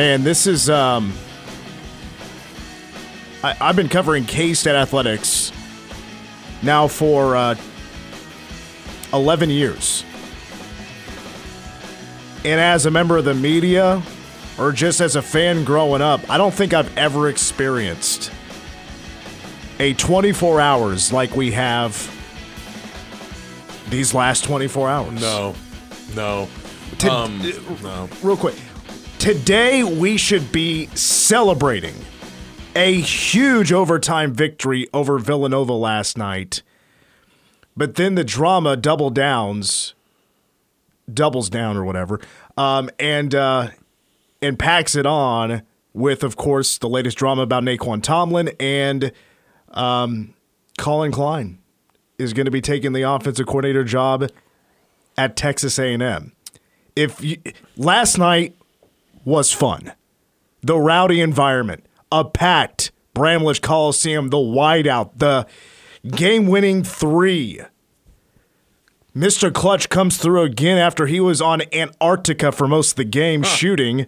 Man, this is um I, I've been covering K State athletics now for uh, 11 years. And as a member of the media, or just as a fan growing up, I don't think I've ever experienced a 24 hours like we have these last 24 hours. No, no, To- um, no. real quick. Today we should be celebrating a huge overtime victory over Villanova last night. But then the drama double downs, doubles down or whatever, um, and uh, and packs it on with, of course, the latest drama about Nae'Qwan Tomlin and um, Collin Klein is going to be taking the offensive coordinator job at Texas A&M. If you, last night was fun. The rowdy environment, a packed Bramlage Coliseum, the wideout, the game winning three. Mr. Clutch comes through again after he was on Antarctica for most of the game shooting.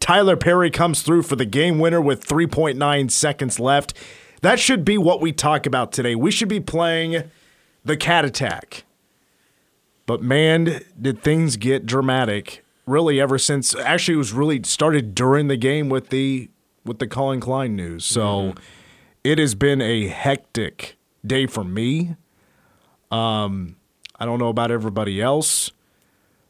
Tylor Perry comes through for the game winner with 3.9 seconds left. That should be what we talk about today. We should be playing the cat attack. But man, did things get dramatic really ever since actually it was really started during the game with the with the Collin Klein news. So it has been a hectic day for me. Um I don't know about everybody else,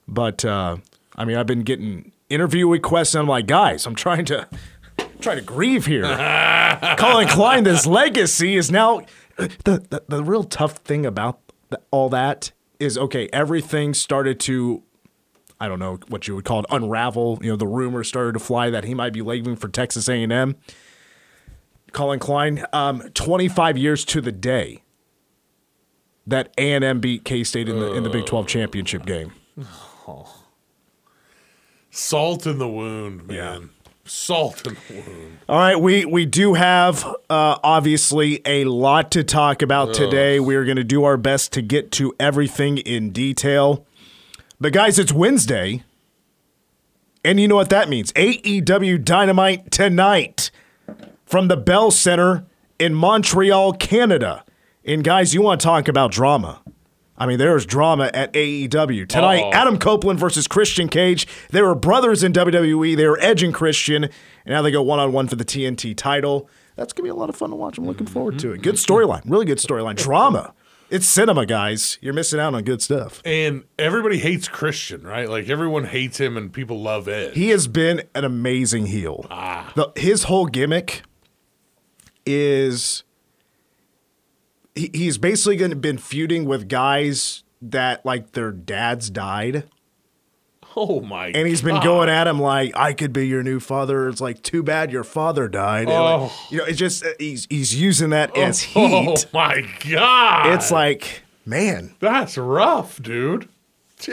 but uh I mean I've been getting interview requests and I'm like, guys, I'm trying to trying to grieve here. Collin Klein, this legacy is now the the, the real tough thing about all that is okay. Everything started to, I don't know what you would call it, unravel. You know, the rumors started to fly that he might be leaving for Texas A and M. Collin Klein, um, 25 years to the day that A and M beat K State in the in the Big 12 championship game. Oh. Salt in the wound, man. Salt in the wound. All right, we we do have uh, obviously a lot to talk about today. We're going to do our best to get to everything in detail. But guys, it's Wednesday, and you know what that means? AEW Dynamite tonight from the Bell Center in Montreal, Canada. And guys, you want to talk about drama? I mean, there's drama at AEW tonight. Uh-oh. Adam Copeland versus Christian Cage. They were brothers in WWE. They were Edge and Christian, and now they go one on one for the TNT title. That's gonna be a lot of fun to watch. I'm looking forward to it. Good storyline, really good storyline. Drama. It's cinema, guys. You're missing out on good stuff. And everybody hates Christian, right? Like everyone hates him and people love Ed. He has been an amazing heel. Ah. The, his whole gimmick is he, he's basically going to been feuding with guys that like their dads died. Oh my god. And he's been God. going at him like, "I could be your new father." It's like, too bad your father died. And, like, Oh. you know, it's just uh, he's he's using that as heat. Oh my God. It's like, man, That's rough, dude.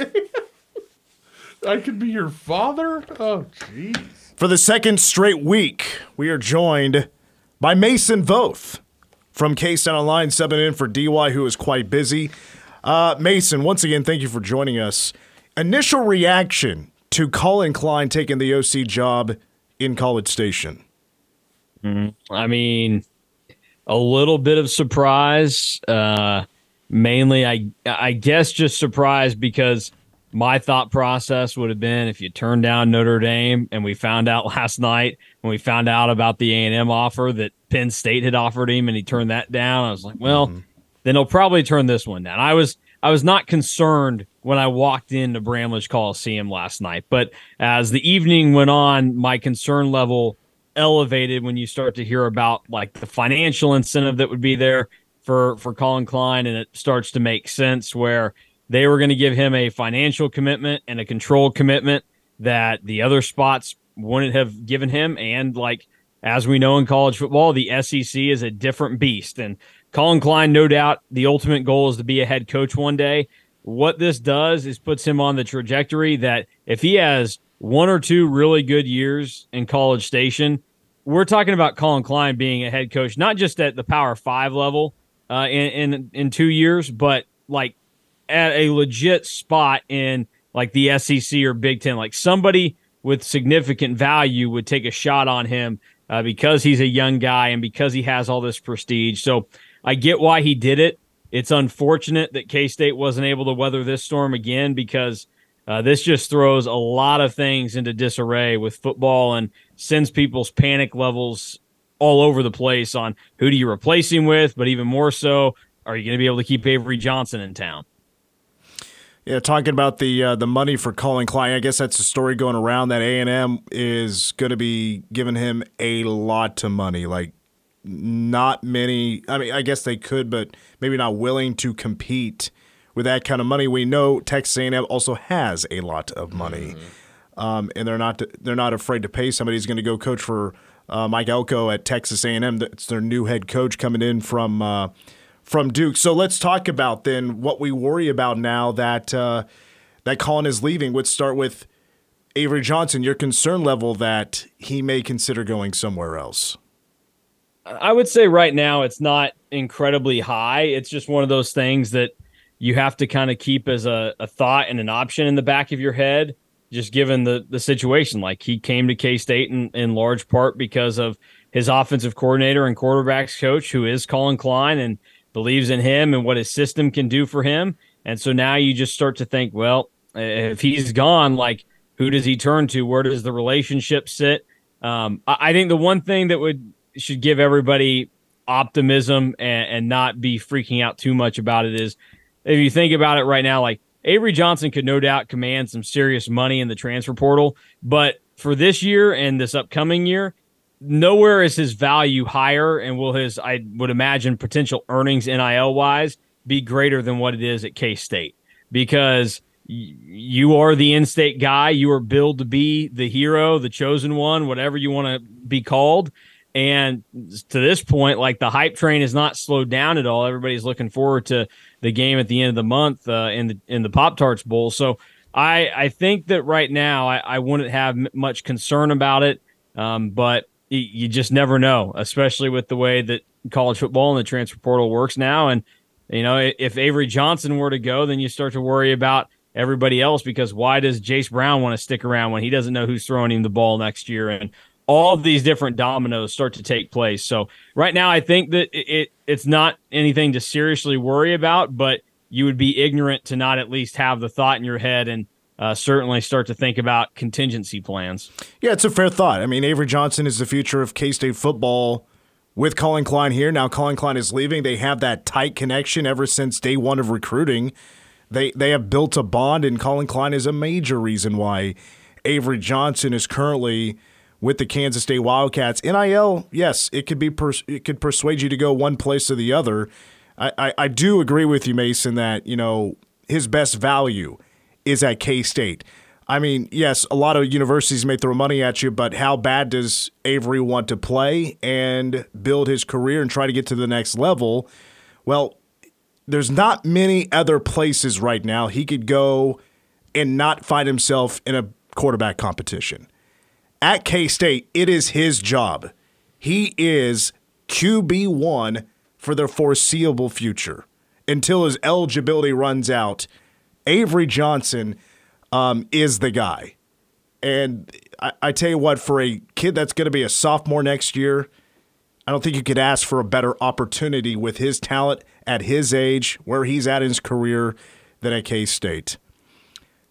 I could be your father? Oh, jeez. For the second straight week, we are joined by Mason Voth from K State Online, subbing in for DY, who is quite busy. Uh, Mason, once again, thank you for joining us. Initial reaction to Collin Klein taking the OC job in College Station. Mm-hmm. I mean, a little bit of surprise. Uh, mainly, I I guess just surprised because my thought process would have been if you turned down Notre Dame and we found out last night when we found out about the A&M offer that Penn State had offered him and he turned that down, I was like, well, mm-hmm. then he'll probably turn this one down. I was I was not concerned when I walked into Bramlage Coliseum last night, but as the evening went on, my concern level elevated when you start to hear about like the financial incentive that would be there for for Collin Klein and it starts to make sense where they were going to give him a financial commitment and a control commitment that the other spots wouldn't have given him. And like, as we know in college football, the SEC is a different beast. And Collin Klein, no doubt, the ultimate goal is to be a head coach one day. What this does is puts him on the trajectory that if he has one or two really good years in College Station, we're talking about Collin Klein being a head coach, not just at the Power Five level uh, in, in in two years, but like at a legit spot in like the SEC or Big Ten. Like somebody with significant value would take a shot on him uh, because he's a young guy and because he has all this prestige. So I get why he did it. It's unfortunate that K State wasn't able to weather this storm again because uh, this just throws a lot of things into disarray with football and sends people's panic levels all over the place on who do you replace him with, but even more so, are you going to be able to keep Avery Johnson in town? Yeah, talking about the uh, the money for Collin Klein, I guess that's the story going around that A and M is going to be giving him a lot of money. Like, not many. I mean, I guess they could, but maybe not willing to compete with that kind of money. We know Texas A and M also has a lot of money, mm-hmm. um, and they're not they're not afraid to pay somebody who's going to go coach for uh, Mike Elko at Texas A and M. That's their new head coach coming in from. Uh, from Duke. So let's talk about then what we worry about now that uh, that Collin is leaving. Let's start with Avery Johnson. Your concern level that he may consider going somewhere else. I would say right now it's not incredibly high. It's just one of those things that you have to kind of keep as a, a thought and an option in the back of your head, just given the the situation. Like he came to K State in, in large part because of his offensive coordinator and quarterbacks coach, who is Collin Klein, and believes in him and what his system can do for him. And so now you just start to think, well, if he's gone, like who does he turn to? Where does the relationship sit? Um, I think the one thing that would should give everybody optimism and, and not be freaking out too much about it is if you think about it right now, like Avery Johnson could no doubt command some serious money in the transfer portal, but for this year and this upcoming year, nowhere is his value higher, and will his I would imagine potential earnings NIL wise be greater than what it is at K State because you are the in-state guy. You are billed to be the hero, the chosen one, whatever you want to be called. And to this point, like the hype train is not slowed down at all. Everybody's looking forward to the game at the end of the month uh, in the in the Pop Tarts Bowl. So I I think that right now I, I wouldn't have much concern about it. Um, but you just never know, especially with the way that college football and the transfer portal works now. And, you know, if Avery Johnson were to go, then you start to worry about everybody else because why does Jayce Brown want to stick around when he doesn't know who's throwing him the ball next year? And all these different dominoes start to take place. So right now, I think that it, it it's not anything to seriously worry about, but you would be ignorant to not at least have the thought in your head and uh, certainly start to think about contingency plans. Yeah, it's a fair thought. I mean, Avery Johnson is the future of K State football with Collin Klein here. Now Collin Klein is leaving. They have that tight connection ever since day one of recruiting. They they have built a bond, and Collin Klein is a major reason why Avery Johnson is currently with the Kansas State Wildcats. NIL, yes, it could be pers- it could persuade you to go one place or the other. I, I, I do agree with you, Mason, that you know his best value is at K State. I mean, yes, a lot of universities may throw money at you, but how bad does Avery want to play and build his career and try to get to the next level? Well, there's not many other places right now he could go and not find himself in a quarterback competition. At K State, it is his job. He is QB1 for the foreseeable future until his eligibility runs out. Avery Johnson um, is the guy. And I, I tell you what, for a kid that's going to be a sophomore next year, I don't think you could ask for a better opportunity with his talent at his age, where he's at in his career, than at K State.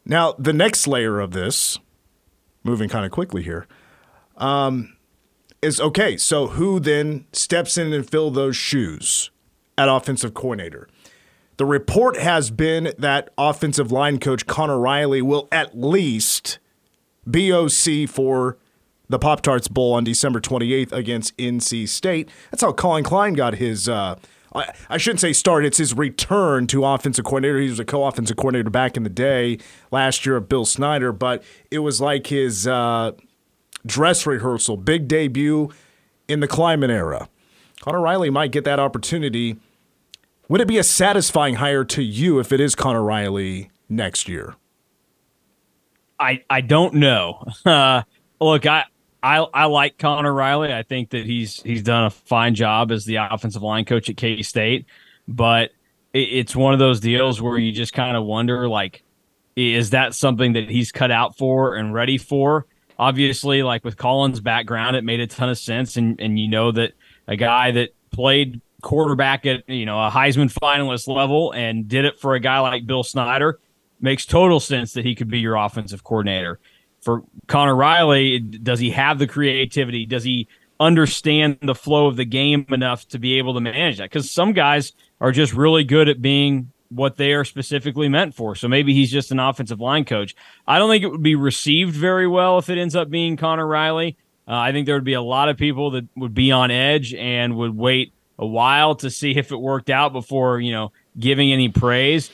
Now, the next layer of this, moving kind of quickly here, um, is okay. So, who then steps in and fill those shoes at offensive coordinator? The report has been that offensive line coach Conor Riley will at least be OC for the Pop Tarts Bowl on December 28th against NC State. That's how Collin Klein got his. Uh, I, I shouldn't say start. It's his return to offensive coordinator. He was a co-offensive coordinator back in the day last year of Bill Snyder, but it was like his uh, dress rehearsal, big debut in the Klieman era. Conor Riley might get that opportunity. Would it be a satisfying hire to you if it is Conor Riley next year? I I don't know. Uh, look, I I I like Conor Riley. I think that he's he's done a fine job as the offensive line coach at K State, but it, it's one of those deals where you just kind of wonder, like, is that something that he's cut out for and ready for? Obviously, like with Collin's background, it made a ton of sense, and and you know that a guy that played quarterback at you know a Heisman finalist level and did it for a guy like Bill Snyder makes total sense that he could be your offensive coordinator. For Conor Riley, does he have the creativity? Does he understand the flow of the game enough to be able to manage that? Because some guys are just really good at being what they are specifically meant for. So maybe he's just an offensive line coach. I don't think it would be received very well if it ends up being Conor Riley. Uh, I think there would be a lot of people that would be on edge and would wait a while to see if it worked out before, you know, giving any praise.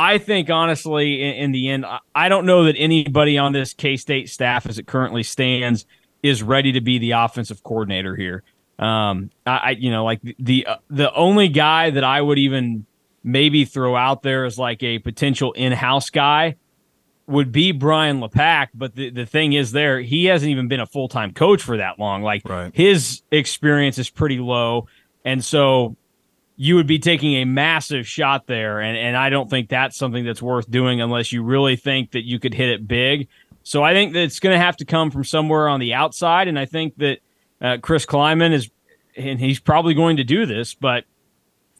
I think honestly, in, in the end, I, I don't know that anybody on this K State staff, as it currently stands, is ready to be the offensive coordinator here. Um, I, I you know, like the the, uh, the only guy that I would even maybe throw out there as like a potential in-house guy would be Brian LePack. But the, the thing is there, he hasn't even been a full-time coach for that long. Like right. his experience is pretty low. And so you would be taking a massive shot there. And, and I don't think that's something that's worth doing unless you really think that you could hit it big. So I think that it's going to have to come from somewhere on the outside. And I think that uh, Chris Klieman is, and he's probably going to do this, but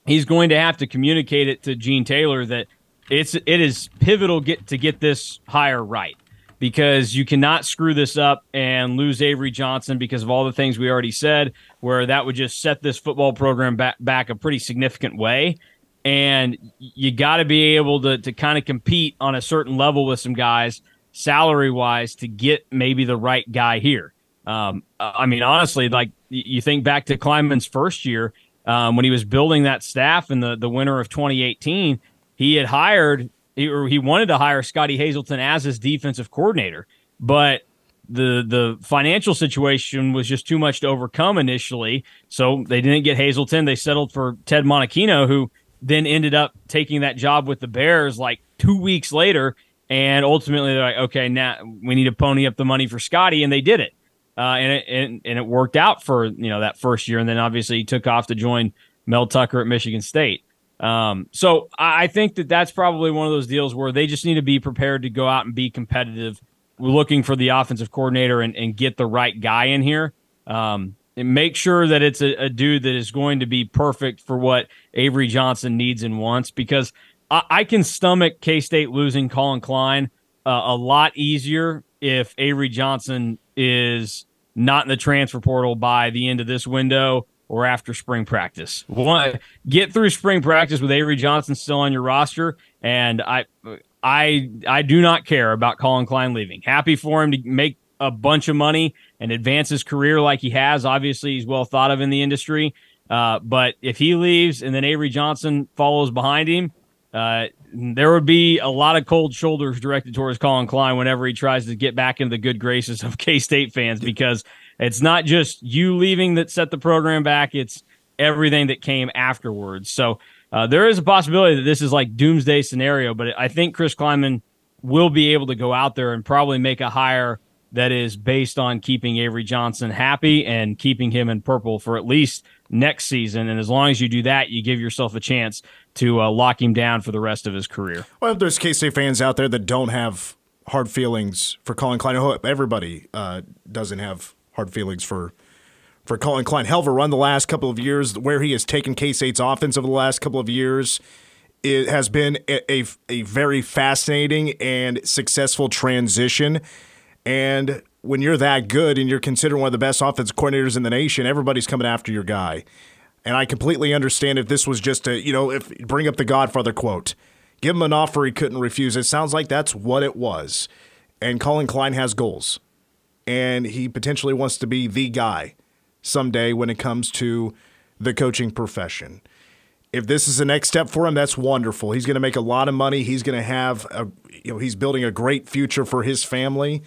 he's going to have to communicate it to Gene Taylor that it's it is pivotal get to get this hire right because you cannot screw this up and lose Avery Johnson because of all the things we already said, where that would just set this football program back, back a pretty significant way. And you got to be able to, to kind of compete on a certain level with some guys, salary wise, to get maybe the right guy here. Um, I mean, honestly, like you think back to Klieman's first year um, when he was building that staff in the, the winter of 2018, he had hired he, or he wanted to hire Scottie Hazelton as his defensive coordinator, but the the financial situation was just too much to overcome initially. So they didn't get Hazelton. They settled for Ted Monachino, who then ended up taking that job with the Bears like two weeks later. And ultimately, they're like, okay, now we need to pony up the money for Scotty, and they did it. Uh, and it and, and it worked out for you know that first year, and then obviously he took off to join Mel Tucker at Michigan State. Um, so I think that that's probably one of those deals where they just need to be prepared to go out and be competitive, We're looking for the offensive coordinator and, and get the right guy in here. Um, and make sure that it's a, a, dude that is going to be perfect for what Avery Johnson needs and wants. Because I, I can stomach K State losing Collin Klein uh, a lot easier if Avery Johnson is not in the transfer portal by the end of this window or after spring practice. One, get through spring practice with Avery Johnson still on your roster, and I, I, I do not care about Collin Klein leaving. Happy for him to make a bunch of money and advance his career like he has. Obviously, he's well thought of in the industry. Uh, but if he leaves and then Avery Johnson follows behind him, uh, there would be a lot of cold shoulders directed towards Collin Klein whenever he tries to get back into the good graces of K State fans because it's not just you leaving that set the program back, it's everything that came afterwards. So uh, there is a possibility that this is like doomsday scenario, but I think Chris Klieman will be able to go out there and probably make a hire that is based on keeping Avery Johnson happy and keeping him in purple for at least next season. And as long as you do that, you give yourself a chance to uh, lock him down for the rest of his career. Well, there's K State fans out there that don't have hard feelings for Collin Klein, I hope everybody uh, doesn't have hard feelings for for Collin Klein. Hell of a run the last couple of years, where he has taken K State's offense over the last couple of years. It has been a, a, a very fascinating and successful transition. And when you're that good and you're considered one of the best offensive coordinators in the nation, everybody's coming after your guy. And I completely understand if this was just a, you know, if bring up the Godfather quote, give him an offer he couldn't refuse. It sounds like that's what it was. And Collin Klein has goals. And he potentially wants to be the guy someday when it comes to the coaching profession. If this is the next step for him, that's wonderful. He's going to make a lot of money. He's going to have a, you know, he's building a great future for his family.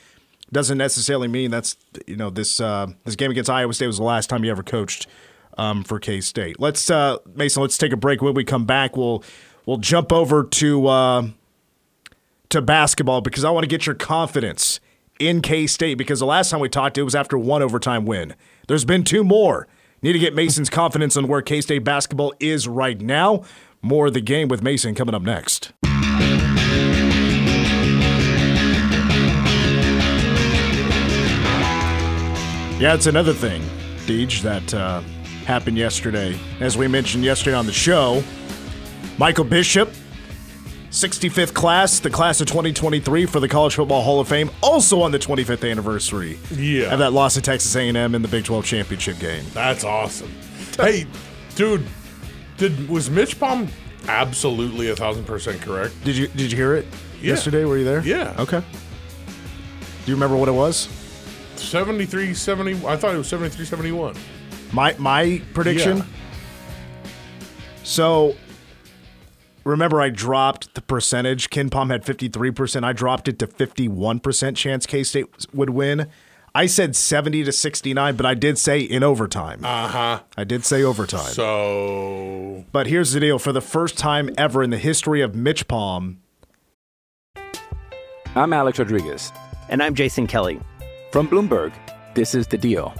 Doesn't necessarily mean that's, you know, this uh, this game against Iowa State was the last time he ever coached um, for K State. Let's uh, Mason. Let's take a break. When we come back, we'll we'll jump over to uh, to basketball because I want to get your confidence in K State because the last time we talked, it was after one overtime win. There's been two more. Need to get Mason's confidence on where K State basketball is right now. More of the game with Mason coming up next. Yeah, it's another thing, Deej, that uh, happened yesterday. As we mentioned yesterday on the show, Michael Bishop, 65th class, the class of 2023 for the College Football Hall of Fame, also on the 25th anniversary Yeah. of that loss to Texas A&M in the Big 12 championship game. That's awesome. hey, dude, did was Mitch Palm absolutely a thousand percent correct? Did you did you hear it Yeah. yesterday? Were you there? Yeah. Okay. Do you remember what it was? 73 70 I thought it was 73 71. My my prediction. Yeah. So remember I dropped the percentage. KenPom had 53%. I dropped it to 51% chance K State would win. I said 70 to 69, but I did say in overtime. Uh-huh. I did say overtime. So but here's the deal for the first time ever in the history of Mitch Palm, I'm Alex Rodriguez. And I'm Jason Kelly. From Bloomberg, this is The Deal.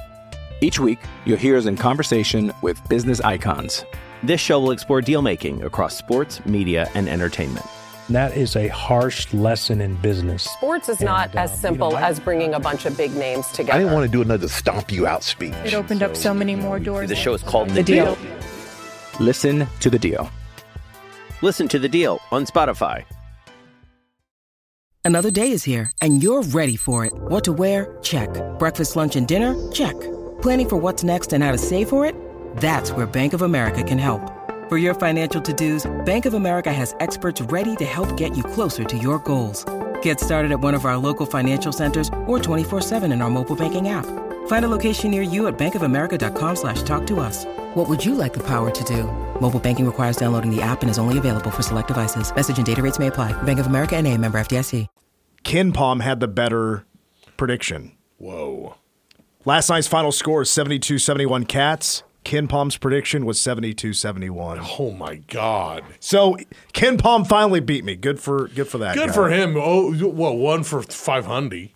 Each week, you'll hear us in conversation with business icons. This show will explore deal making across sports, media, and entertainment. That is a harsh lesson in business. Sports is not And, as simple you know, I- as bringing a bunch of big names together. I didn't want to do another stomp you out speech. It opened up so many more doors. The show is called The Deal. Listen to The Deal. Listen to the deal on Spotify. Another day is here, and you're ready for it. What to wear? Check. Breakfast, lunch, and dinner? Check. Planning for what's next and how to save for it? That's where Bank of America can help. For your financial to-dos, Bank of America has experts ready to help get you closer to your goals. Get started at one of our local financial centers or 24-7 in our mobile banking app. Find a location near you at bankofamerica.com slash talk to us. What would you like the power to do? Mobile banking requires downloading the app and is only available for select devices. Message and data rates may apply. Bank of America and a member FDIC. KenPom had the better prediction. whoa. Last night's final score is 72 71 Cats. KenPom's prediction was 72 71. Oh my god. So KenPom finally beat me. Good for good for that. Good guy. for him. Oh, well, one for 500. Give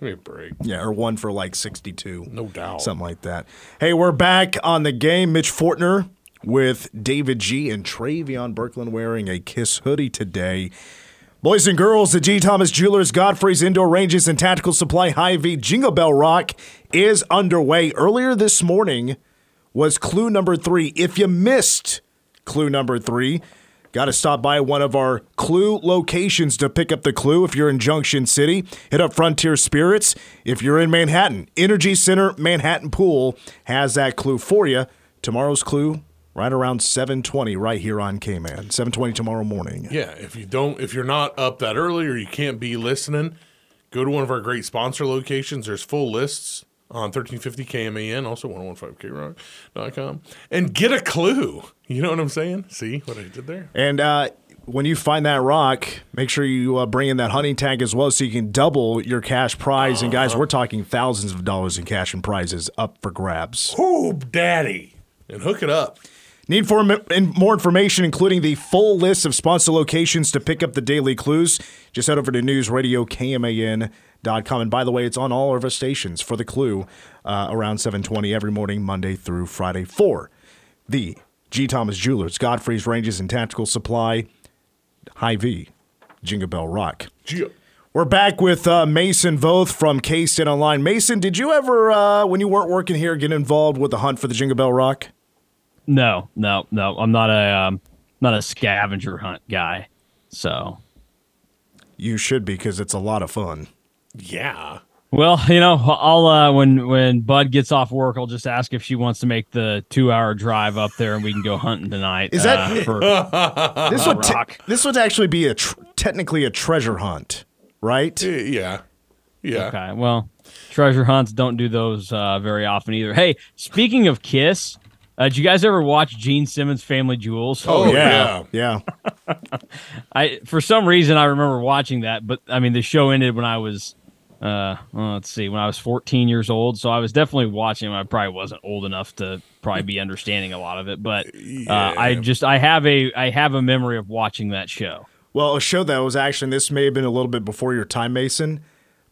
me a break. Yeah, or one for like 62. No doubt. Something like that. Hey, we're back on the game. Mitch Fortner with David G and Travion Berkland wearing a Kiss hoodie today. Boys and girls, the G. Thomas Jewelers, Godfrey's Indoor Ranges and Tactical Supply Hy-Vee Jingle Bell Rock is underway. Earlier this morning was clue number three. If you missed clue number three, got to stop by one of our clue locations to pick up the clue. If you're in Junction City, hit up Frontier Spirits. If you're in Manhattan, Energy Center Manhattan Pool has that clue for you. Tomorrow's clue right around 7:20 right here on K-Man. 7:20 tomorrow morning. Yeah, if you don't, if you're not up that early or you can't be listening, go to one of our great sponsor locations. There's full lists on 1350 KMAN, also 1015KRock.com, and get a clue. You know what I'm saying? See what I did there? And uh, when you find that rock, make sure you uh, bring in that hunting tag as well so you can double your cash prize. And guys, we're talking thousands of dollars in cash and prizes up for grabs. Whoo, daddy. And hook it up. Need for more information, including the full list of sponsor locations to pick up the daily clues? Just head over to newsradiokman.com. And by the way, it's on all of our stations for the clue uh, around 720 every morning, Monday through Friday for the G. Thomas Jewelers, Godfrey's Ranges and Tactical Supply, Hy-Vee, Jingle Bell Rock. We're back with uh, Mason Voth from K State Online. Mason, did you ever, uh, when you weren't working here, get involved with the hunt for the Jingle Bell Rock? No, no, no. I'm not a um, not a scavenger hunt guy. So you should be because it's a lot of fun. Yeah. Well, you know, I'll uh, when when Bud gets off work, I'll just ask if she wants to make the two hour drive up there, and we can go hunting tonight. Is that uh, for, this would t- this would actually be a tr- technically a treasure hunt, right? Yeah, yeah. Okay. Well, treasure hunts don't do those uh, very often either. Hey, speaking of Kiss, uh, did you guys ever watch Gene Simmons' Family Jewels? Oh, yeah, yeah. I for some reason I remember watching that, but I mean the show ended when I was, uh, well, let's see, when I was 14 years old. So I was definitely watching. I probably wasn't old enough to probably be understanding a lot of it, but uh, I just I have a I have a memory of watching that show. Well, a show that was actually this may have been a little bit before your time, Mason.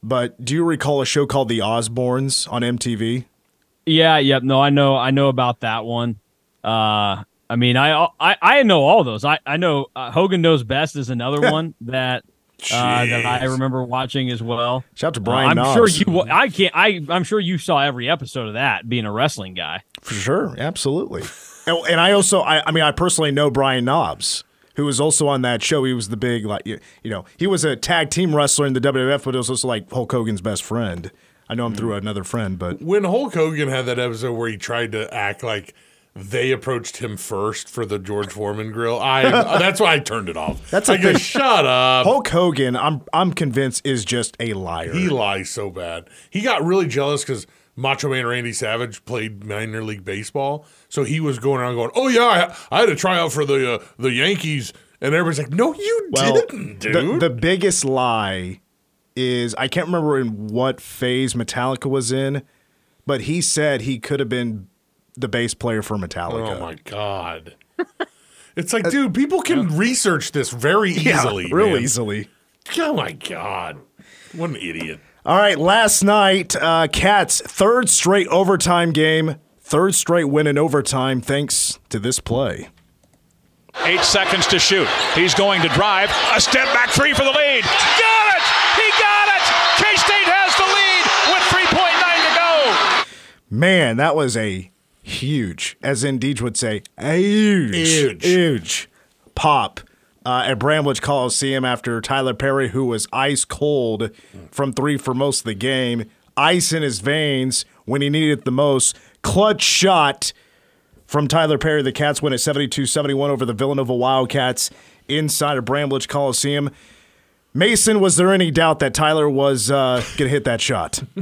But do you recall a show called The Osbournes on MTV? Yeah, yep. No, I know, I know about that one. Uh, I mean, I, I, I know all those. I, I know uh, Hogan knows best is another one that uh, that I remember watching as well. Shout out to Brian. I'm Knobs. sure you. I can't. I, I'm sure you saw every episode of that. Being a wrestling guy, for sure, absolutely. and, and I also, I, I mean, I personally know Brian Knobbs who was also on that show. He was the big, like, you, you know, he was a tag team wrestler in the WWF, but he was also like Hulk Hogan's best friend. I know him through another friend, but when Hulk Hogan had that episode where he tried to act like they approached him first for the George Foreman grill, I that's why I turned it off. That's I a go, thing. shut up. Hulk Hogan, I'm I'm convinced is just a liar. He lies so bad. He got really jealous because Macho Man Randy Savage played minor league baseball, so he was going around going, "Oh yeah, I, I had a tryout for the uh, the Yankees," and everybody's like, "No, you well, didn't, dude." The, the biggest lie is I can't remember in what phase Metallica was in, but he said he could have been the bass player for Metallica. Oh my god. It's like, dude, people can research this very Yeah, easily. real man. easily. Oh my god. What an idiot. All right, last night, uh, Cats third straight overtime game, third straight win in overtime, thanks to this play. Eight seconds to shoot. He's going to drive. A step back three for the lead. Got it! He got it! K State has the lead with 3.9 to go. Man, that was a huge, as in Deej would say, a huge, Huge. huge pop uh, at Bramlage Coliseum after Tylor Perry, who was ice cold from three for most of the game, ice in his veins when he needed it the most, clutch shot from Tylor Perry. The Cats win at 72 71 over the Villanova Wildcats inside of Bramlage Coliseum. Mason, was there any doubt that Tylor was uh, going to hit that shot?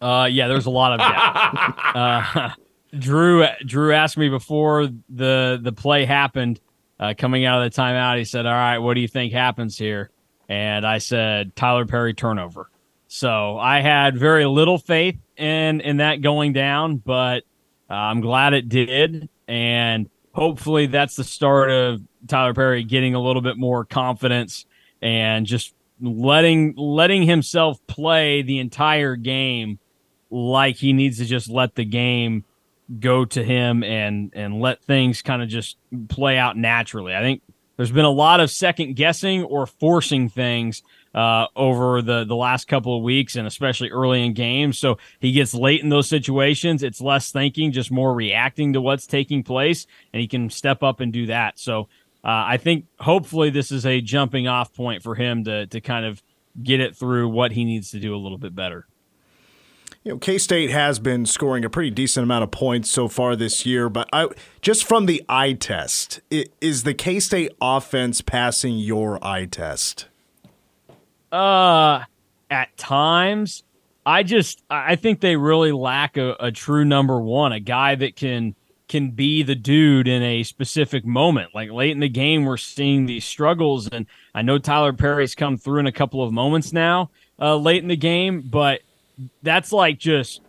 Uh, yeah, there's a lot of doubt. uh, Drew Drew asked me before the the play happened, uh, coming out of the timeout. He said, "All right, what do you think happens here?" And I said, "Tylor Perry turnover." So I had very little faith in in that going down, but uh, I'm glad it did, and hopefully that's the start of Tylor Perry getting a little bit more confidence and just letting letting himself play the entire game like he needs to just let the game go to him and and let things kind of just play out naturally. I think there's been a lot of second guessing or forcing things uh, over the the last couple of weeks and especially early in games. So he gets late in those situations. It's less thinking, just more reacting to what's taking place, and he can step up and do that. So uh, I think hopefully this is a jumping off point for him to to kind of get it through what he needs to do a little bit better. You know, K State has been scoring a pretty decent amount of points so far this year, but I, just from the eye test, is the K State offense passing your eye test? Uh, at times, I just I think they really lack a, a true number one, a guy that can can be the dude in a specific moment. Like late in the game, we're seeing these struggles, and I know Tylor Perry's come through in a couple of moments now, uh, late in the game, but that's like just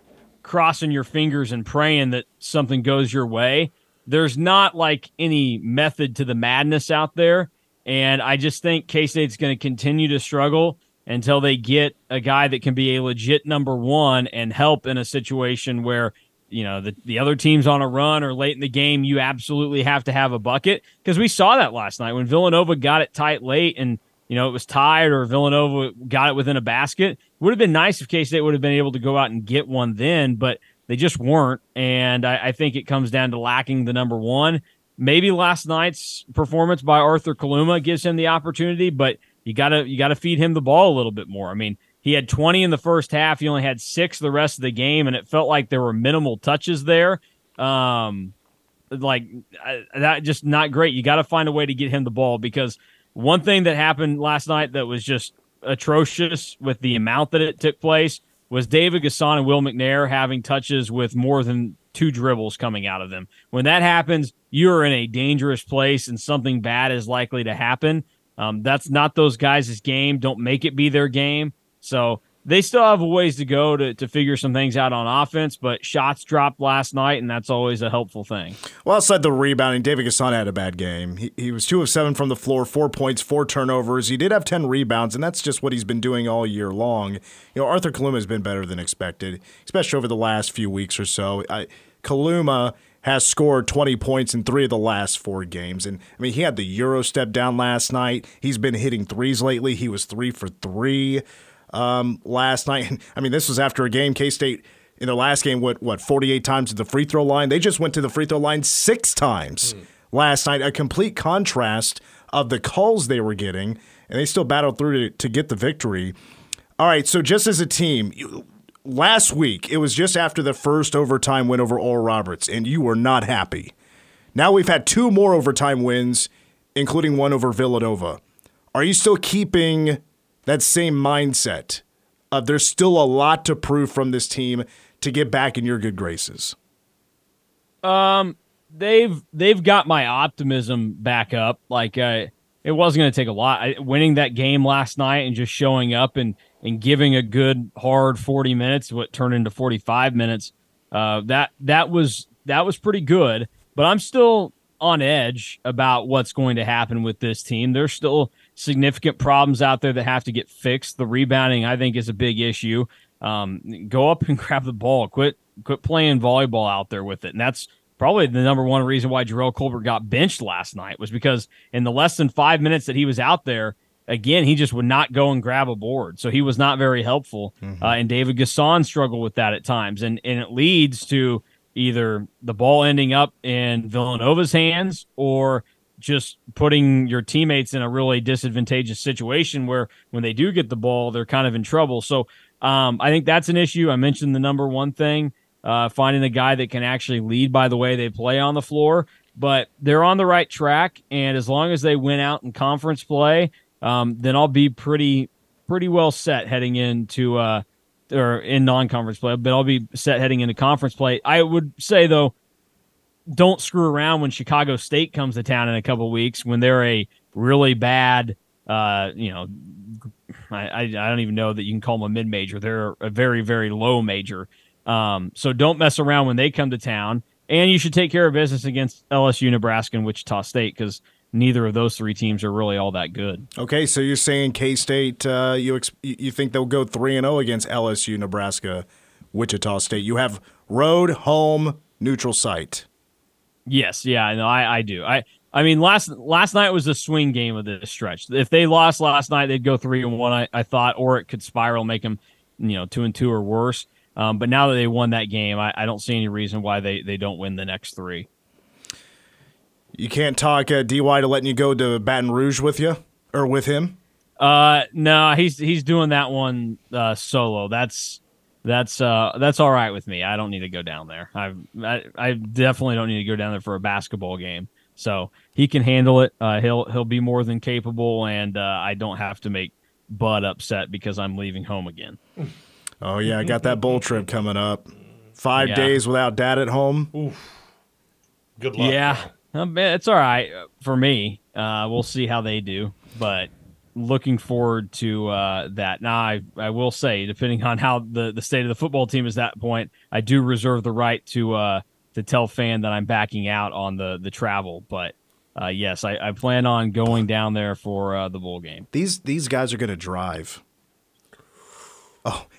crossing your fingers and praying that something goes your way. there's not like any method to the madness out there. And I just think K State's going to continue to struggle until they get a guy that can be a legit number one and help in a situation where you know the, the other team's on a run or late in the game you absolutely have to have a bucket because we saw that last night when villanova got it tight late and you know it was tied or villanova got it within a basket would have been nice if k-state would have been able to go out and get one then but they just weren't and I, I think it comes down to lacking the number one maybe last night's performance by arthur kaluma gives him the opportunity but you gotta you gotta feed him the ball a little bit more i mean he had 20 in the first half. He only had six the rest of the game, and it felt like there were minimal touches there. Um, like that, just not great. You got to find a way to get him the ball because one thing that happened last night that was just atrocious with the amount that it took place was David N'Guessan and Will McNair having touches with more than two dribbles coming out of them. When that happens, you're in a dangerous place and something bad is likely to happen. Um, that's not those guys' game. Don't make it be their game. So they still have a ways to go to, to figure some things out on offense, but shots dropped last night, and that's always a helpful thing. Well, outside the rebounding, David N'Guessan had a bad game. He, he was two of seven from the floor, four points, four turnovers. He did have 10 rebounds, and that's just what he's been doing all year long. You know, Arthur Kaluma has been better than expected, especially over the last few weeks or so. I, Kaluma has scored 20 points in three of the last four games. And I mean, he had the Euro step down last night. He's been hitting threes lately. He was three for three um, last night. I mean, this was after a game K State in their last game what what 48 times to the free throw line. They just went to the free throw line six times mm. last night. A complete contrast of the calls they were getting, and they still battled through to, to get the victory. All right, so just as a team. You, last week, it was just after the first overtime win over Oral Roberts, and you were not happy. Now we've had two more overtime wins, including one over Villanova. Are you still keeping that same mindset of there's still a lot to prove from this team to get back in your good graces? Um, they've they've got my optimism back up. Like uh, it wasn't going to take a lot. I, winning that game last night and just showing up and and giving a good hard 40 minutes, what turned into 45 minutes. Uh, that that was that was pretty good. But I'm still on edge about what's going to happen with this team. There's still significant problems out there that have to get fixed. The rebounding, I think, is a big issue. Um, go up and grab the ball. Quit quit playing volleyball out there with it. And that's probably the number one reason why Jerrell Colbert got benched last night was because in the less than five minutes that he was out there, again, he just would not go and grab a board. So he was not very helpful. Mm-hmm. Uh, and David N'Guessan struggled with that at times. And, and it leads to either the ball ending up in Villanova's hands or – just putting your teammates in a really disadvantageous situation where when they do get the ball, they're kind of in trouble. So um, I think that's an issue. I mentioned the number one thing, uh, finding a guy that can actually lead by the way they play on the floor. But they're on the right track, and as long as they win out in conference play, um, then I'll be pretty pretty well set heading into uh, or in non-conference play. But I'll be set heading into conference play. I would say though don't screw around when Chicago State comes to town in a couple weeks when they're a really bad, uh, you know, I, I don't even know that you can call them a mid major. They're a very, very low major. Um, so don't mess around when they come to town. And you should take care of business against LSU, Nebraska, and Wichita State because neither of those three teams are really all that good. Okay, so you're saying K State, uh, you ex- you think they'll go three and zero oh against LSU, Nebraska, Wichita State? You have road, home, neutral site. Yes, yeah, no, I, I do. I I mean last last night was a swing game of this stretch. If they lost last night, they'd go three and one. I, I thought, or it could spiral, make them you know two and two or worse. Um, but now that they won that game, I, I, don't see any reason why they, they don't win the next three. You can't talk uh, Dy to letting you go to Baton Rouge with you or with him. Uh, no, he's he's doing that one uh, solo. That's that's uh that's all right with me. I don't need to go down there. I I, I definitely don't need to go down there for a basketball game. So he can handle it. Uh, he'll he'll be more than capable, and uh, I don't have to make Bud upset because I'm leaving home again. Oh yeah, I got that bowl trip coming up. Five yeah. days without dad at home. Oof. Good luck. Yeah, it's all right for me. Uh, we'll see how they do, but looking forward to uh, that. Now, I, I will say, depending on how the, the state of the football team is at that point, I do reserve the right to uh, to tell fan that I'm backing out on the the travel, but uh, yes, I, I plan on going down there for uh, the bowl game. These these guys are going to drive.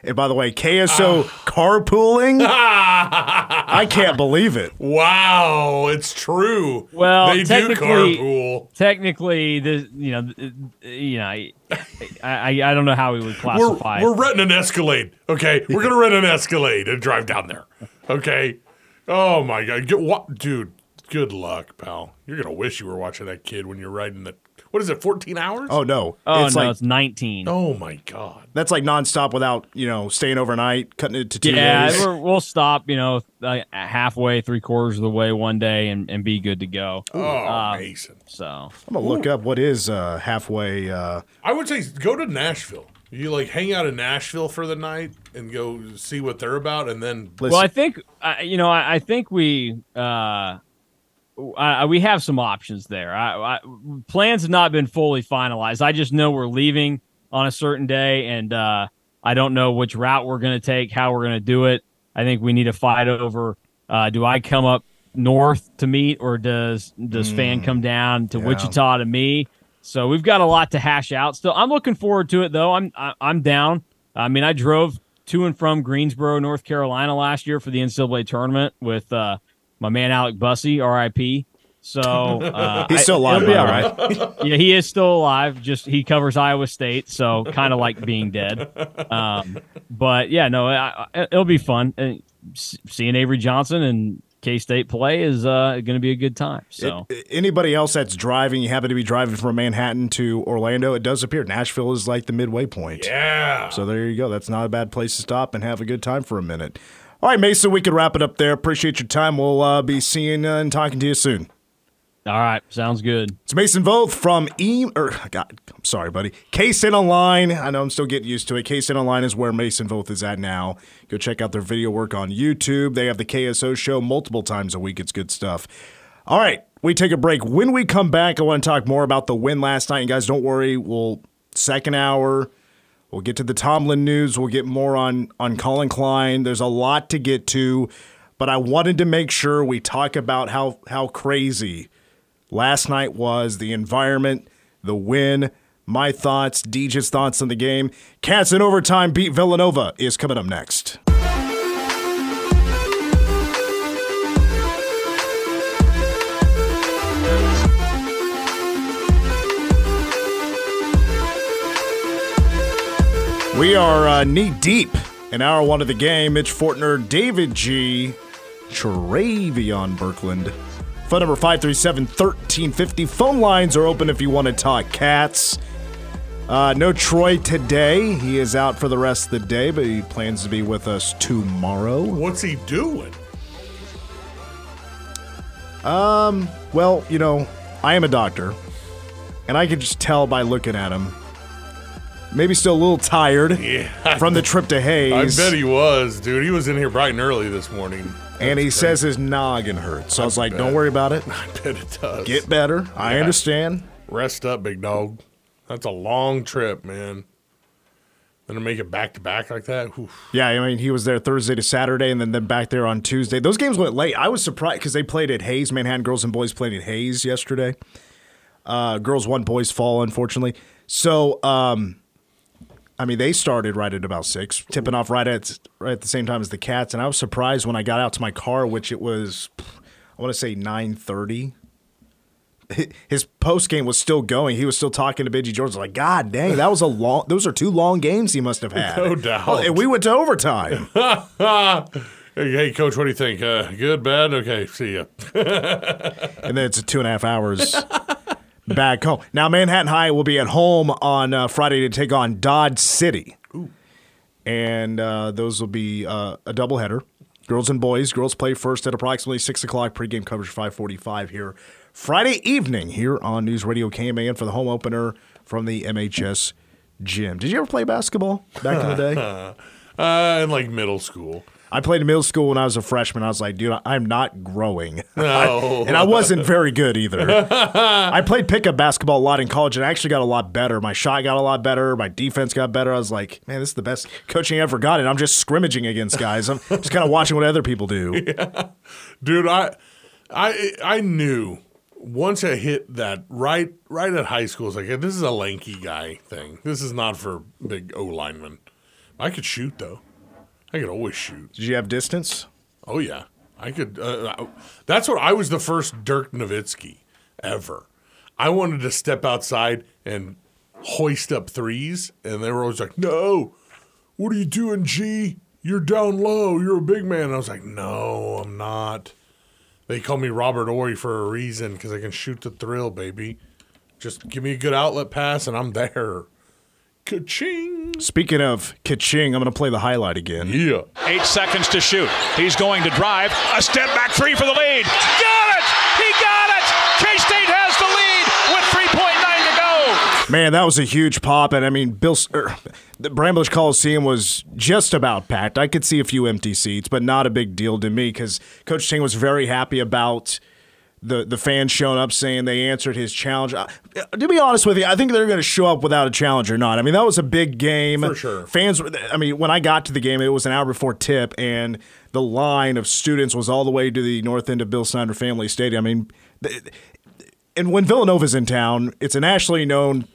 And by the way, KSO carpooling. I can't believe it. Wow, it's true. Well, they do technically, carpool. technically, the you know, you know, I, I I don't know how we would We're, classify. we're renting an Escalade. Okay, we're gonna rent an Escalade and drive down there. Okay. Oh my god, Get, what, dude? Good luck, pal. You're gonna wish you were watching that kid when you're riding the. What is it? 14 hours? Oh no, Oh it's no, like it's 19. Oh my god. that's like nonstop without you know staying overnight, cutting it to two yeah, days. we're, we'll stop. You know, like halfway, three quarters of the way one day, and, and be good to go. Oh, Uh, Mason. So I'm gonna look up what is uh, halfway. Uh, I would say go to Nashville. You like hang out in Nashville for the night and go see what they're about, and then Well, I think uh, you know. I, I think we uh, I, we have some options there. I, I, plans have not been fully finalized. I just know we're leaving on a certain day, and uh, I don't know which route we're going to take, how we're going to do it. I think we need to fight over. Uh, do I come up north to meet, or does does Fan come down to yeah. Wichita to me? So we've got a lot to hash out. Still, I'm looking forward to it though. I'm I, I'm down. I mean, I drove to and from Greensboro, North Carolina last year for the NCAA tournament with uh, my man Alec Bussey, R.I.P. So uh, He's still alive, it'll be by all the right. yeah, he is still alive. Just he covers Iowa State, so kind of like being dead. Um, but yeah, no, I, I, it'll be fun. And seeing Avery Johnson and K State play is uh, going to be a good time. So. a- anybody else that's driving, you happen to be driving from Manhattan to Orlando, it does appear Nashville is like the midway point. yeah. So there you go. That's not a bad place to stop and have a good time for a minute. All right, Mason, we can wrap it up there. Appreciate your time. We'll uh, be seeing uh, and talking to you soon. All right, sounds good. It's Mason Voth from E. Or God, I'm sorry, buddy. K-State Online. I know I'm still getting used to it. K-State Online is where Mason Voth is at now. Go check out their video work on YouTube. They have the KSO show multiple times a week. It's good stuff. All right, we take a break. When we come back, I want to talk more about the win last night. And guys, don't worry. We'll second hour. We'll get to the Tomlin news. We'll get more on on Collin Klein. There's a lot to get to, but I wanted to make sure we talk about how how crazy last night was, the environment, the win, my thoughts, DJ's thoughts on the game. Cats in overtime beat Villanova is coming up next. We are uh, knee deep in hour one of the game. Mitch Fortner, David G, Travion Berkland. Phone number 537 1350. Phone lines are open if you want to talk cats. Uh, no Troy today. He is out for the rest of the day, but he plans to be with us tomorrow. What's he doing? Um, well, you know, I am a doctor, and I can just tell by looking at him. Maybe still a little tired Yeah. from the trip to Hayes. I bet he was, dude. He was in here bright and early this morning. and he That's says his noggin hurts. So I was like, don't worry about it. I bet it does. Get better. I understand. Rest up, big dog. That's a long trip, man. Then to make it back to back like that. Whew. Yeah, I mean, he was there Thursday to Saturday and then, then back there on Tuesday. Those games went late. I was surprised because they played at Hayes. Manhattan girls and boys played at Hayes yesterday. Uh, girls won, boys fall, unfortunately. So, um, I mean, they started right at about six, tipping off right at right at the same time as the Cats. And I was surprised when I got out to my car, which it was, I want to say nine thirty. His post game was still going. He was still talking to Bidgie George. Like, God dang, that was a long. Those are two long games he must have had. No doubt. Oh, and we went to overtime. hey, hey, coach, what do you think? Uh, good, bad? Okay, see ya. and then it's two and a half hours back home. Now, Manhattan High will be at home on uh, Friday to take on Dodge City. And uh, those will be uh, a doubleheader. Girls and boys. Girls play first at approximately 6 o'clock. Pregame coverage 545 here. Friday evening here on News Radio KMAN for the home opener from the MHS gym. Did you ever play basketball back in the day? uh, in like middle school. I played in middle school when I was a freshman. I was like, dude, I'm not growing. No. and I wasn't very good either. I played pickup basketball a lot in college and I actually got a lot better. My shot got a lot better. My defense got better. I was like, man, this is the best coaching I ever got. And I'm just scrimmaging against guys. I'm just kind of watching what other people do. Yeah. Dude, I I I knew once I hit that right right at high school, it's like this is a lanky guy thing. This is not for big O linemen. I could shoot though. I could always shoot. Did you have distance? Oh yeah, I could. Uh, that's what I was the first Dirk Nowitzki ever. I wanted to step outside and hoist up threes, and they were always like, "No, what are you doing, G? You're down low. You're a big man." And I was like, "No, I'm not." They call me Robert Horry for a reason because I can shoot the thrill, baby. Just give me a good outlet pass, and I'm there. Ka-ching! Speaking of ka-ching, I'm going to play the highlight again. Yeah. Eight seconds to shoot. He's going to drive. A step back three for the lead. Got it! He got it! K State has the lead with 3.9 to go. Man, that was a huge pop, and I mean, Bill, er, the Bramlage Coliseum was just about packed. I could see a few empty seats, but not a big deal to me because Coach Tang was very happy about the the fans showing up saying they answered his challenge. Uh, to be honest with you, I think they're going to show up without a challenge or not. I mean, that was a big game For sure. Fans, I mean, when I got to the game, it was an hour before tip, and the line of students was all the way to the north end of Bill Snyder Family Stadium. I mean, and when Villanova's in town, it's a nationally known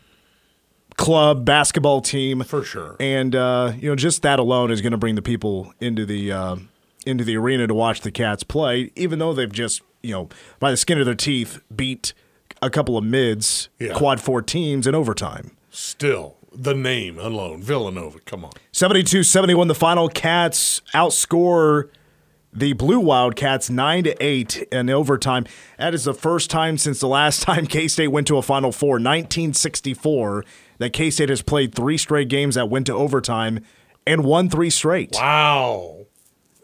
club basketball team for sure. And uh, you know, just that alone is going to bring the people into the uh, into the arena to watch the Cats play, even though they've just you know by the skin of their teeth beat a couple of mids Yeah. quad four teams in overtime. Still, the name alone, Villanova. Come on. 72 71 the final cats outscore the blue wildcats 9 to 8 in overtime that is the first time since the last time k-state went to a final four 1964 that k-state has played three straight games that went to overtime and won three straight wow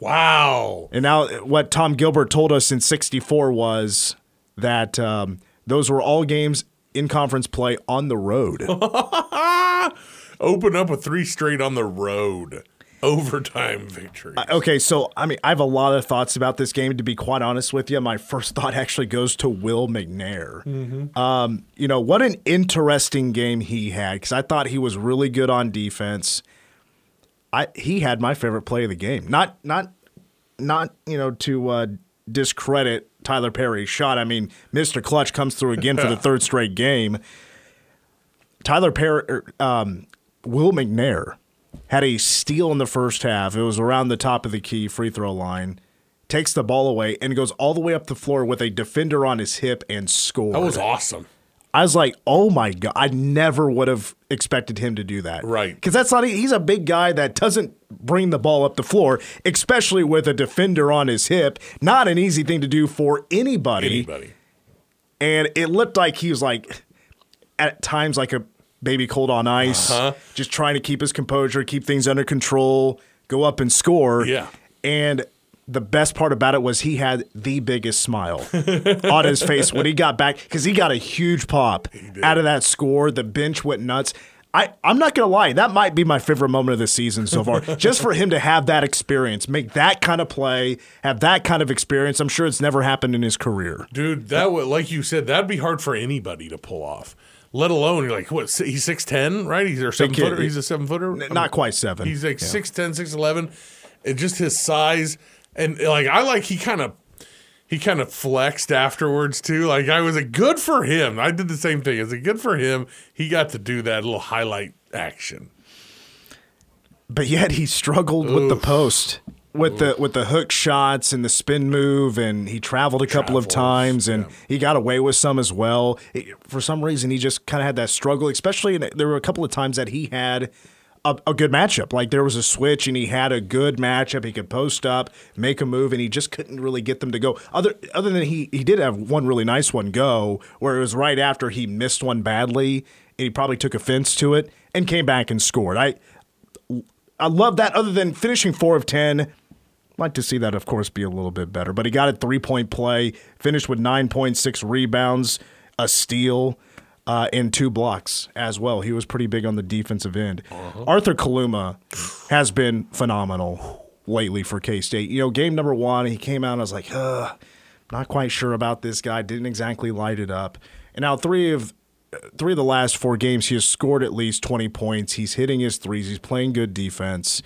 wow and now what tom gilbert told us in 64 was that um, those were all games in conference play on the road Open up a three straight on the road. Overtime victory. Uh, Okay, so I mean, I have a lot of thoughts about this game. To be quite honest with you, my first thought actually goes to Will McNair. Mhm. Um, you know what an interesting game he had because I thought he was really good on defense. I he had my favorite play of the game. Not not not you know to uh, discredit Tylor Perry's shot. I mean, Mr. Clutch comes through again for the third straight game. Tylor Perry, er, um, Will McNair had a steal in the first half. It was around the top of the key free throw line. Takes the ball away and goes all the way up the floor with a defender on his hip and scores. That was awesome. I was like, oh my god! I never would have expected him to do that. Right. Because that's not. He's a big guy that doesn't bring the ball up the floor, especially with a defender on his hip. Not an easy thing to do for anybody. Anybody. And it looked like he was like, at times, like a baby cold on ice, Uh-huh. just trying to keep his composure, keep things under control, go up and score. Yeah. And the best part about it was he had the biggest smile on his face when he got back because he got a huge pop out of that score. The bench went nuts. I, I'm not going to lie, that might be my favorite moment of the season so far. Just for him to have that experience, make that kind of play, have that kind of experience. I'm sure it's never happened in his career. Dude, that would like you said, that'd be hard for anybody to pull off. Let alone you're like what? He's six ten, right? He's a seven footer. He's a seven footer. Not quite seven. He's like Yeah. six ten, six eleven, and just his size and like I like he kind of he kind of flexed afterwards too. Like I was a good for him. I did the same thing. It's a good for him. He got to do that little highlight action. but yet he struggled with the post with the with the hook shots and the spin move and he traveled a couple of times and he got away with some as well It- for some reason he just kind of had that struggle especially in, there were a couple of times that he had a, a good matchup. Like there was a switch and he had a good matchup. He could post up make a move and he just couldn't really get them to go. Other other than he he did have one really nice one go where it was right after he missed one badly and he probably took offense to it and came back and scored. I I love that. Other than finishing four of ten, like to see that, of course, be a little bit better. But he got a three point play, finished with nine point six rebounds, a steal, uh, and two blocks as well. He was pretty big on the defensive end. Arthur Kaluma has been phenomenal. lately for K State. You know, game number one, he came out and I was like, Ugh, not quite sure about this guy. Didn't exactly light it up. And now three of three of the last four games, he has scored at least twenty points. He's hitting his threes. He's playing good defense.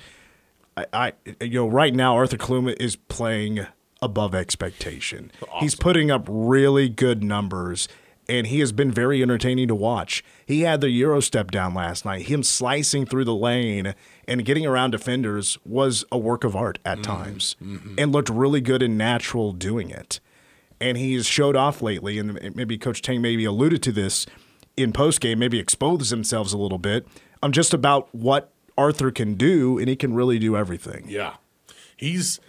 I, I you know, right now Arthur Kaluma is playing above expectation. He's putting up really good numbers and he has been very entertaining to watch. He had the Euro step down last night. Him slicing through the lane and getting around defenders was a work of art at mm-hmm. times mm-hmm. and looked really good and natural doing it. And he's showed off lately, and maybe Coach Tang maybe alluded to this in postgame, maybe exposed themselves a little bit. I'm just about what Arthur can do, and he can really do everything. Yeah. He's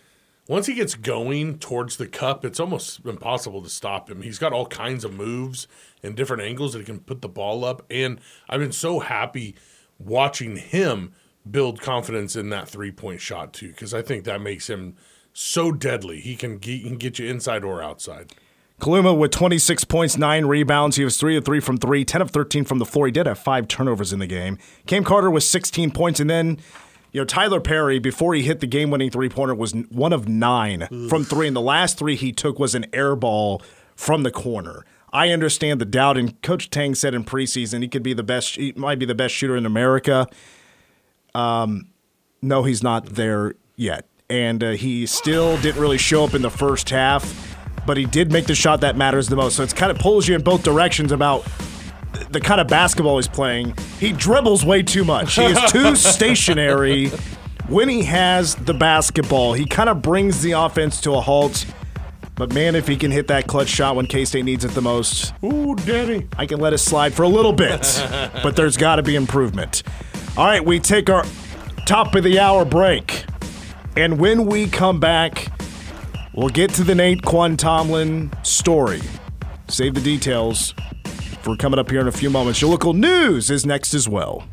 once he gets going towards the cup, it's almost impossible to stop him. He's got all kinds of moves and different angles that he can put the ball up. And I've been so happy watching him build confidence in that three point shot too, because I think that makes him so deadly. He can he can get you inside or outside. Kaluma with 26 points, nine rebounds. He was 3 of 3 from 3, 10 of 13 from the floor. He did have five turnovers in the game. Cam Carter with 16 points, and then you know, Tylor Perry, before he hit the game winning three pointer, was one of nine Oof. from three. And the last three he took was an air ball from the corner. I understand the doubt, and Coach Tang said in preseason he could be the best, he might be the best shooter in America. Um, no, he's not there yet. And uh, he still didn't really show up in the first half, but he did make the shot that matters the most. So it's kind of pulls you in both directions about the kind of basketball he's playing, he dribbles way too much. He is too stationary when he has the basketball. He kind of brings the offense to a halt. But man, if he can hit that clutch shot when K State needs it the most, ooh, daddy, I can let it slide for a little bit. but there's got to be improvement. All right, we take our top of the hour break, and when we come back, we'll get to the Nae'Qwan Tomlin story. Save the details for coming up here in a few moments. Your local news is next as well.